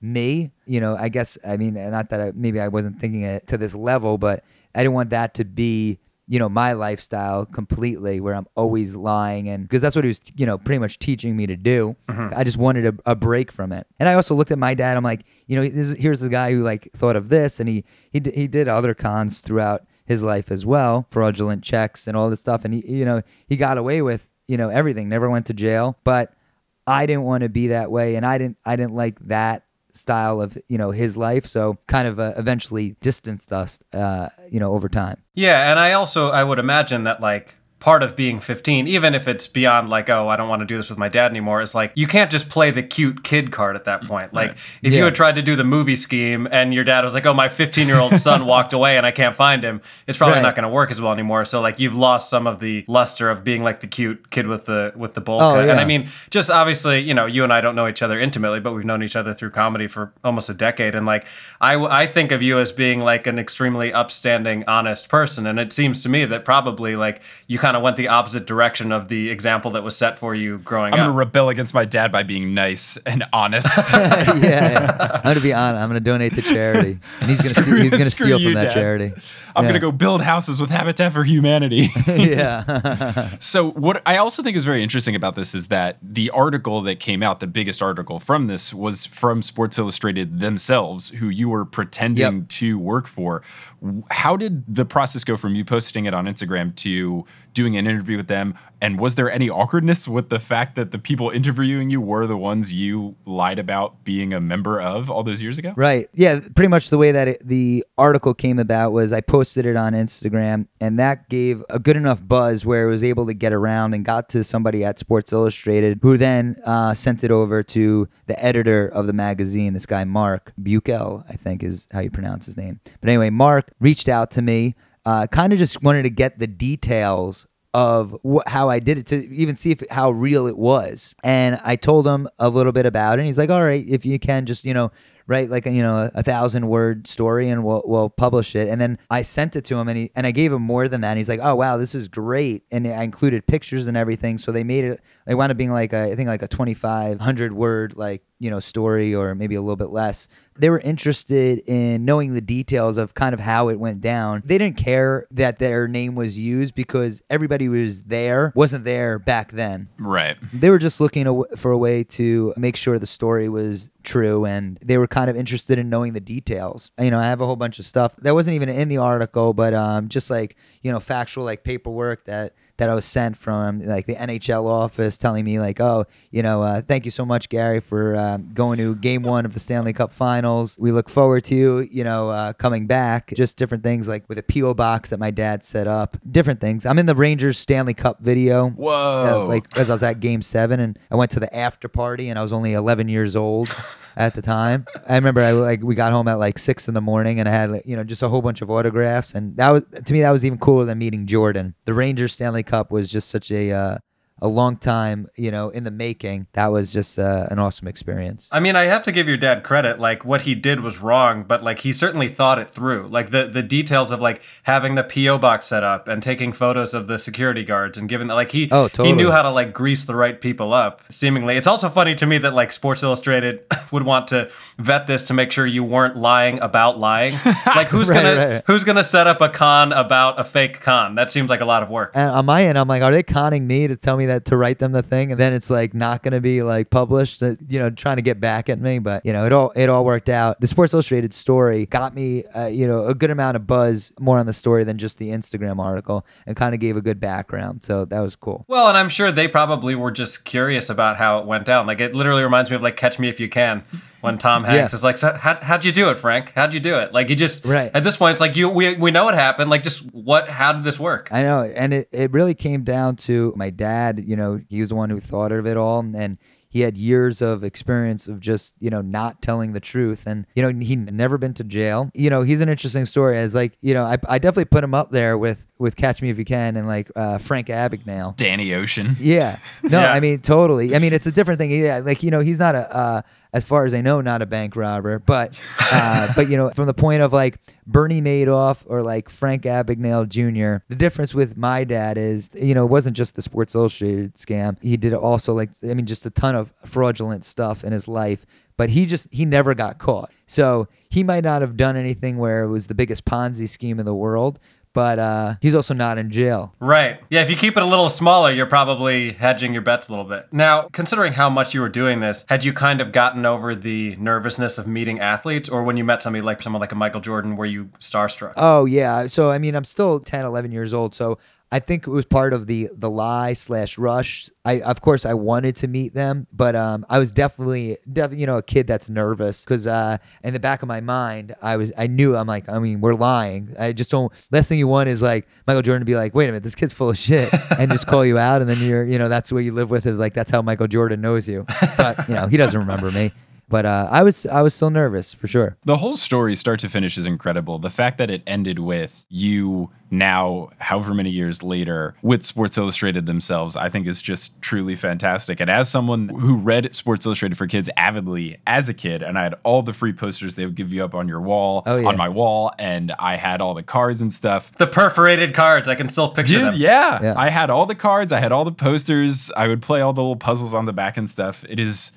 me. You know, I guess, I mean, not that I, maybe I wasn't thinking it to this level, but I didn't want that to be you know my lifestyle completely where i'm always lying and because that's what he was you know pretty much teaching me to do mm-hmm. i just wanted a, a break from it and i also looked at my dad i'm like you know this here's the guy who like thought of this and he he, d- he did other cons throughout his life as well fraudulent checks and all this stuff. And he you know he got away with you know everything never went to jail. But i didn't want to be that way. And i didn't i didn't like that style of you know his life. So kind of uh, eventually distanced us uh, you know over time. Yeah, and I also I would imagine that like part of being 15, even if it's beyond like, oh, I don't want to do this with my dad anymore, is like you can't just play the cute kid card at that point. Like if you had tried to do the movie scheme and your dad was like, oh, my 15 year old son walked away and I can't find him, it's probably Right. not going to work as well anymore. So like you've lost some of the luster of being like the cute kid with the with the bowl Oh, cut. And I mean, just obviously, you know, you and I don't know each other intimately, but we've known each other through comedy for almost a decade. And like, I, I think of you as being like an extremely upstanding, honest person. And it seems to me that probably like you kind of went the opposite direction of the example that was set for you growing up. I'm gonna rebel against my dad by being nice and honest. yeah, yeah. I'm gonna be honest. I'm gonna donate to charity, and he's gonna Screw- steal, he's gonna steal you, from that Dad. charity. I'm Yeah. gonna go build houses with Habitat for Humanity. yeah, So what I also think is very interesting about this is that the article that came out, the biggest article from this was from Sports Illustrated themselves, who you were pretending Yep. to work for. How did the process go from you posting it on Instagram to doing an interview with them? And was there any awkwardness with the fact that the people interviewing you were the ones you lied about being a member of all those years ago? right. Yeah, pretty much the way that it, the article came about was I posted it on Instagram, and that gave a good enough buzz where it was able to get around and got to somebody at Sports Illustrated, who then uh, sent it over to the editor of the magazine, this guy Mark Bukel, I think is how you pronounce his name. But anyway, Mark reached out to me, uh, kind of just wanted to get the details of wh- how I did it to even see if how real it was. And I told him a little bit about it. And he's like, "All right, if you can, just you know." Write like a, you know a, thousand word story and we'll we'll publish it and then I sent it to him and he and I gave him more than that and he's like oh wow this is great and I included pictures and everything so they made it it wound up being like a, I think like a twenty five hundred word like you know, story or maybe a little bit less. They were interested in knowing the details of kind of how it went down. They didn't care that their name was used because everybody was there, wasn't there back then. Right. They were just looking for a way to make sure the story was true and they were kind of interested in knowing the details. You know, I have a whole bunch of stuff that wasn't even in the article, but um, just like, you know, factual like paperwork that that I was sent from like the NHL office telling me like, oh, you know, uh, thank you so much, Gary, for um, going to Game One of the Stanley Cup Finals. We look forward to you, you know, uh, coming back. Just different things like with a PO box that my dad set up. Different things. I'm in the Rangers Stanley Cup video. Whoa. Uh, like as I was at Game Seven, and I went to the after party, and I was only 11 years old at the time. I remember I like we got home at like six in the morning, and I had like, you know just a whole bunch of autographs, and that was to me that was even cooler than meeting Jordan. The Rangers Stanley Cup was just such a uh, a long time, you know, in the making. That was just uh, an awesome experience. I mean, I have to give your dad credit. Like what he did was wrong, but like he certainly thought it through. Like the the details of like having the PO box set up and taking photos of the security guards and giving that like he Oh, he knew how to like grease the right people up. Seemingly, it's also funny to me that like Sports Illustrated would want to vet this to make sure you weren't lying about lying. Like who's Right, gonna right. who's gonna set up a con about a fake con? That seems like a lot of work. And on my end, I'm like, are they conning me to tell me that to write them the thing, and then it's like not going to be like published? uh, You know, trying to get back at me, but you know, it all it all worked out. The Sports Illustrated story got me, uh, you know, a good amount of buzz more on the story than just the Instagram article, and kind of gave a good background. So that was cool. Well, and I'm sure they probably were just curious about how it went down. Like it literally reminds me of like Catch Me If You Can, when Tom Hanks Yeah. is like, so how, "How'd you do it, Frank? How'd you do it?" Like you just Right. at this point, it's like you we we know what happened. Like just what? How did this work? I know, and it, it really came down to my dad. You know, he was the one who thought of it all, and he had years of experience of just you know not telling the truth, and you know he'd never been to jail. You know, he's an interesting story. As like you know, I, I definitely put him up there with with Catch Me If You Can and like uh, Frank Abagnale. Danny Ocean. Yeah. No, Yeah. I mean totally. I mean it's a different thing. Yeah, like you know, he's not a uh as far as I know, not a bank robber, but uh but you know, from the point of like Bernie Madoff or like Frank Abagnale Jr., the difference with my dad is, you know, it wasn't just the Sports Illustrated scam. He did also like I mean just a ton of fraudulent stuff in his life. But he just he never got caught. So he might not have done anything where it was the biggest Ponzi scheme in the world, but uh, he's also not in jail. Right. Yeah, if you keep it a little smaller, you're probably hedging your bets a little bit. Now, considering how much you were doing this, had you kind of gotten over the nervousness of meeting athletes, or when you met somebody like someone like a Michael Jordan, were you starstruck? Oh yeah. So I mean, I'm still 10, 11 years old. So I think it was part of the the lie slash rush. I of course I wanted to meet them, but um, I was definitely definitely you know a kid that's nervous because uh, in the back of my mind I was I knew I'm like I mean we're lying. I just don't. Last thing you want is like Michael Jordan to be like, wait a minute, this kid's full of shit, and just call you out, and then you're you know that's the way you live with it. Like that's how Michael Jordan knows you, but you know he doesn't remember me. But uh, I was I was still nervous for sure. The whole story, start to finish, is incredible. The fact that it ended with you now, however many years later, with Sports Illustrated themselves, I think is just truly fantastic. And as someone who read Sports Illustrated for Kids avidly as a kid, and I had all the free posters they would give you up on your wall, Oh, yeah. on my wall, and I had all the cards and stuff. The perforated cards, I can still picture Dude, them. yeah. Yeah. I had all the cards, I had all the posters, I would play all the little puzzles on the back and stuff. It is,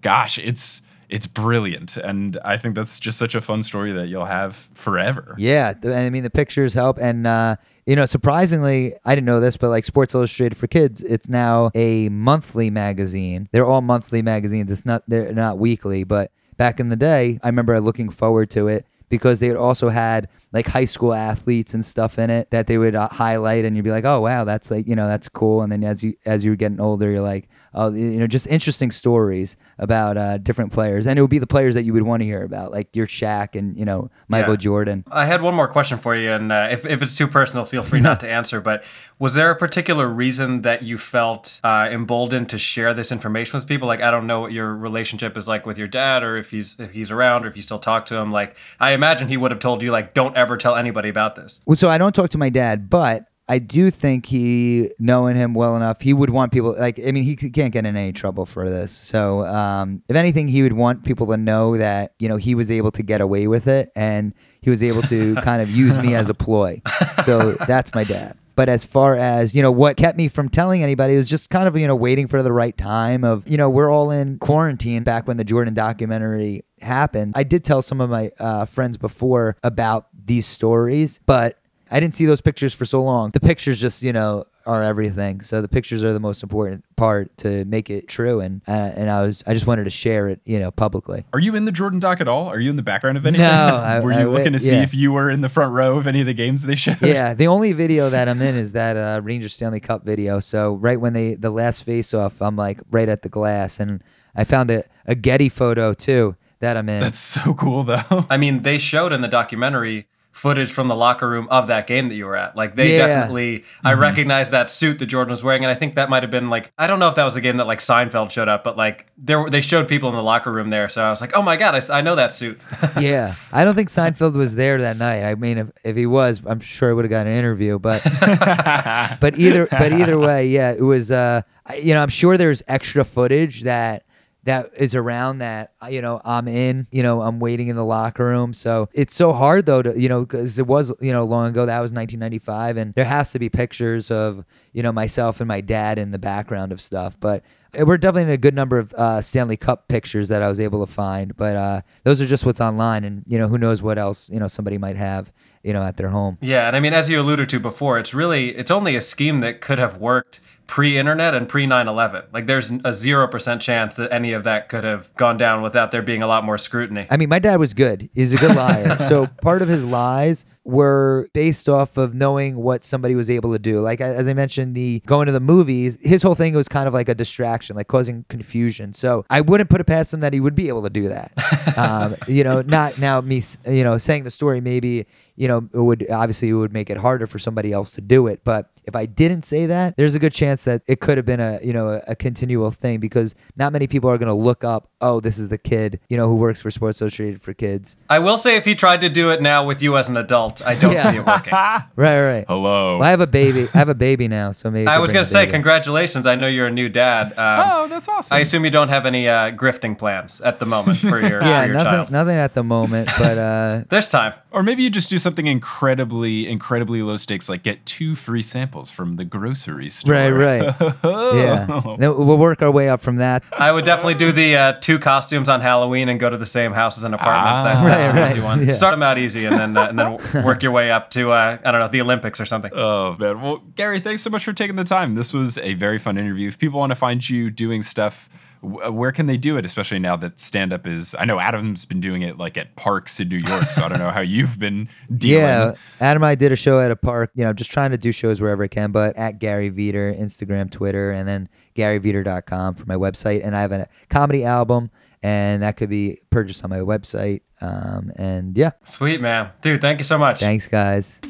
gosh, it's it's brilliant, and I think that's just such a fun story that you'll have forever. Yeah, I mean the pictures help, and uh, you know, surprisingly, I didn't know this, but like Sports Illustrated for Kids, it's now a monthly magazine. They're all monthly magazines. It's not they're not weekly, but back in the day, I remember looking forward to it because they also had like high school athletes and stuff in it that they would uh, highlight, and you'd be like, oh wow, that's like you know that's cool. And then as you as you're getting older, you're like, oh you know just interesting stories about uh, different players, and it would be the players that you would want to hear about, like your Shaq and you know Michael Yeah. Jordan. I had one more question for you, and uh, if, if it's too personal, feel free not to answer. But was there a particular reason that you felt uh, emboldened to share this information with people? Like, I don't know what your relationship is like with your dad, or if he's if he's around, or if you still talk to him. Like, I imagine he would have told you, like, don't ever tell anybody about this. Well, so I don't talk to my dad, but I do think he, knowing him well enough, he would want people like. I mean, he can't get in any trouble for this. So, um, if anything, he would want people to know that you know he was able to get away with it, and he was able to kind of use me as a ploy. So that's my dad. But as far as, you know, what kept me from telling anybody was just kind of, you know, waiting for the right time of, you know, we're all in quarantine back when the Jordan documentary happened. I did tell some of my uh, friends before about these stories, but I didn't see those pictures for so long. The pictures just, you know, are everything. So the pictures are the most important part to make it true. And uh, and I was I just wanted to share it, you know, publicly. Are you in the Jordan doc at all? Are you in the background of anything? No, I- Were you I looking to see if you were in the front row of any of the games they showed? Yeah, the only video that I'm in is that uh, Ranger Stanley Cup video. So right when they the last face off, I'm like right at the glass, and I found a, a Getty photo too that I'm in. That's so cool though. I mean, they showed in the documentary footage from the locker room of that game that you were at. Like they Yeah. definitely I recognized that suit that Jordan was wearing and I think that might have been like I don't know if that was the game that like Seinfeld showed up, but like there they showed people in the locker room there. So I was like, "Oh my god, I know that suit." yeah, I don't think Seinfeld was there that night. I mean, if, if he was, I'm sure I would have got an interview. But but either but either way, yeah, it was. Uh, you know, I'm sure there's extra footage that that is around that uh, you know I'm in. You know, I'm waiting in the locker room. So it's so hard though to you know because it was you know long ago. That was 1995, and there has to be pictures of you know myself and my dad in the background of stuff. But we're definitely in a good number of uh, Stanley Cup pictures that I was able to find. But uh, those are just what's online, and you know who knows what else you know somebody might have you know at their home. Yeah, and I mean, as you alluded to before, it's really it's only a scheme that could have worked pre-internet and pre 9/11. Like, there's a zero percent chance that any of that could have gone down without there being a lot more scrutiny. I mean, my dad was good. He's a good liar. so part of his lies were based off of knowing what somebody was able to do. Like as I mentioned, the going to the movies, his whole thing was kind of like a distraction, like causing confusion. So I wouldn't put it past him that he would be able to do that. um, you know, not now me, you know, saying the story maybe, you know, it would obviously it would make it harder for somebody else to do it. But if I didn't say that, there's a good chance that it could have been a, you know, a, a continual thing because not many people are going to look up, oh, this is the kid, you know, who works for Sports Illustrated for Kids. I will say, if he tried to do it now with you as an adult, I don't Yeah. see it working. Right, right. Hello. Well, I have a baby. I have a baby now, so maybe I could was gonna say, congratulations. I know you're a new dad. Um, oh, that's awesome. I assume you don't have any uh, grifting plans at the moment for your, Yeah, for your nothing, child. nothing at the moment, but uh, There's time. or maybe you just do something incredibly, incredibly low stakes, like get two free samples from the grocery store. right, right, yeah. No, we'll work our way up from that. I would definitely do the uh, two costumes on Halloween and go to the same houses and apartments. Ah. that, that's Right, an easy one. yeah. Start them out easy and then uh, and then work your way up to uh, I don't know the Olympics or something. Oh man. Well, Gary, thanks so much for taking the time. This was a very fun interview. If people want to find you doing stuff, wh- where can they do it? Especially now that stand up is. I know Adam's been doing it like at parks in New York, so I don't know how you've been dealing. Yeah, Adam and I did a show at a park. You know, just trying to do shows wherever I can. But at Gary Vider, Instagram, Twitter, and then GaryVider.com for my website. And I have a comedy album, and that could be purchased on my website. Um, and yeah, Sweet man, dude. Thank you so much. thanks, guys.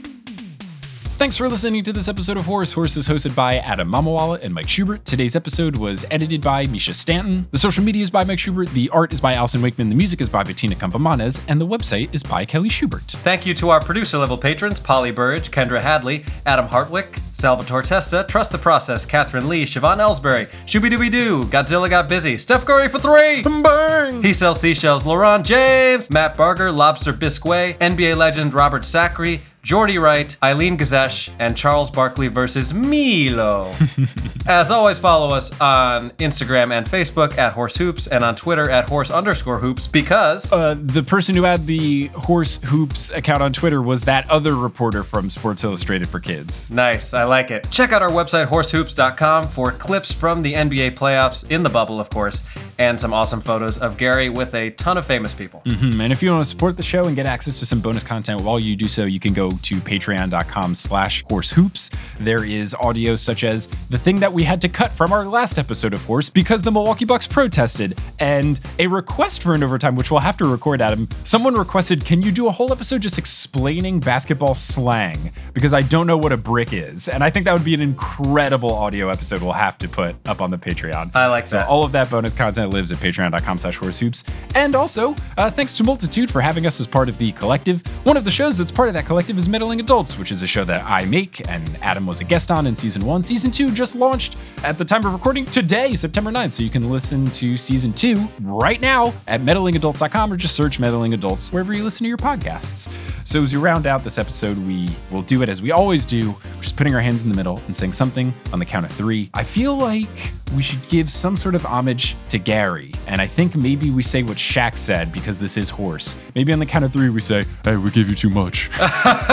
Thanks for listening to this episode of Horse. Horse is hosted by Adam Mamawala and Mike Schubert. Today's episode was edited by Mischa Stanton. The social media is by Mike Schubert. The art is by Allyson Wakeman. The music is by Bettina Campomanes. And the website is by Kelly Schubert. Thank you to our producer level patrons Polly Burge, Kendra Hadley, Adam Hartwick, Salvatore Testa, Trust the Process, Catherine Lee, Siobhan Ellsbury, Shooby Dooby Doo, Godzilla Got Busy, Steph Curry for three, Bang! He Sells Seashells, Laurent James, Matt Barger, Lobster Bisquet, NBA legend Robert Sacre, Jordy Wright, Eileen Gazesh, and Charles Barkley versus Milo. As always, follow us on Instagram and Facebook at Horse Hoops and on Twitter at Horse underscore Hoops because Uh, the person who had the Horse Hoops account on Twitter was that other reporter from Sports Illustrated for Kids. Nice, I like it. Check out our website, horsehoops.com, for clips from the NBA playoffs, in the bubble, of course, and some awesome photos of Gary with a ton of famous people. Hmm, And if you want to support the show and get access to some bonus content while you do so, you can go to patreon.com slash horsehoops. There is audio such as the thing that we had to cut from our last episode of Horse because the Milwaukee Bucks protested, and a request for an overtime, which we'll have to record, Adam. Someone requested, can you do a whole episode just explaining basketball slang? Because I don't know what a brick is. And I think that would be an incredible audio episode we'll have to put up on the Patreon. I like so that. all of that bonus content lives at patreon.com slash horsehoops. And also, uh, thanks to Multitude for having us as part of the collective. One of the shows that's part of that collective is is Meddling Adults, which is a show that I make, and Adam was a guest on in season one. Season two just launched at the time of recording today, September 9th. So you can listen to season two right now at meddlingadults.com or just search Meddling Adults wherever you listen to your podcasts. So as we round out this episode, we will do it as we always do, just putting our hands in the middle and saying something on the count of three. I feel like we should give some sort of homage to Gary, and I think maybe we say what Shaq said because this is horse. Maybe on the count of three we say, "Hey, we give you too much."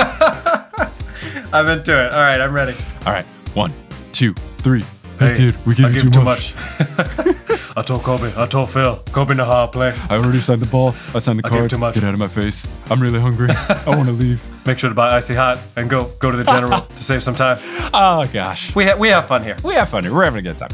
I'm into it. All right, I'm ready. All right, one, two, three. Hey, Hey, kid, we give I you too, too much. I told Kobe. I told Phil. Kobe know how I play. I already signed the ball. I signed the I gave card. too much. Get out of my face. I'm really hungry. I want to leave. Make sure to buy icy hot and go go to the general to save some time. Oh gosh, We ha- we have fun here. we have fun here. We're having a good time.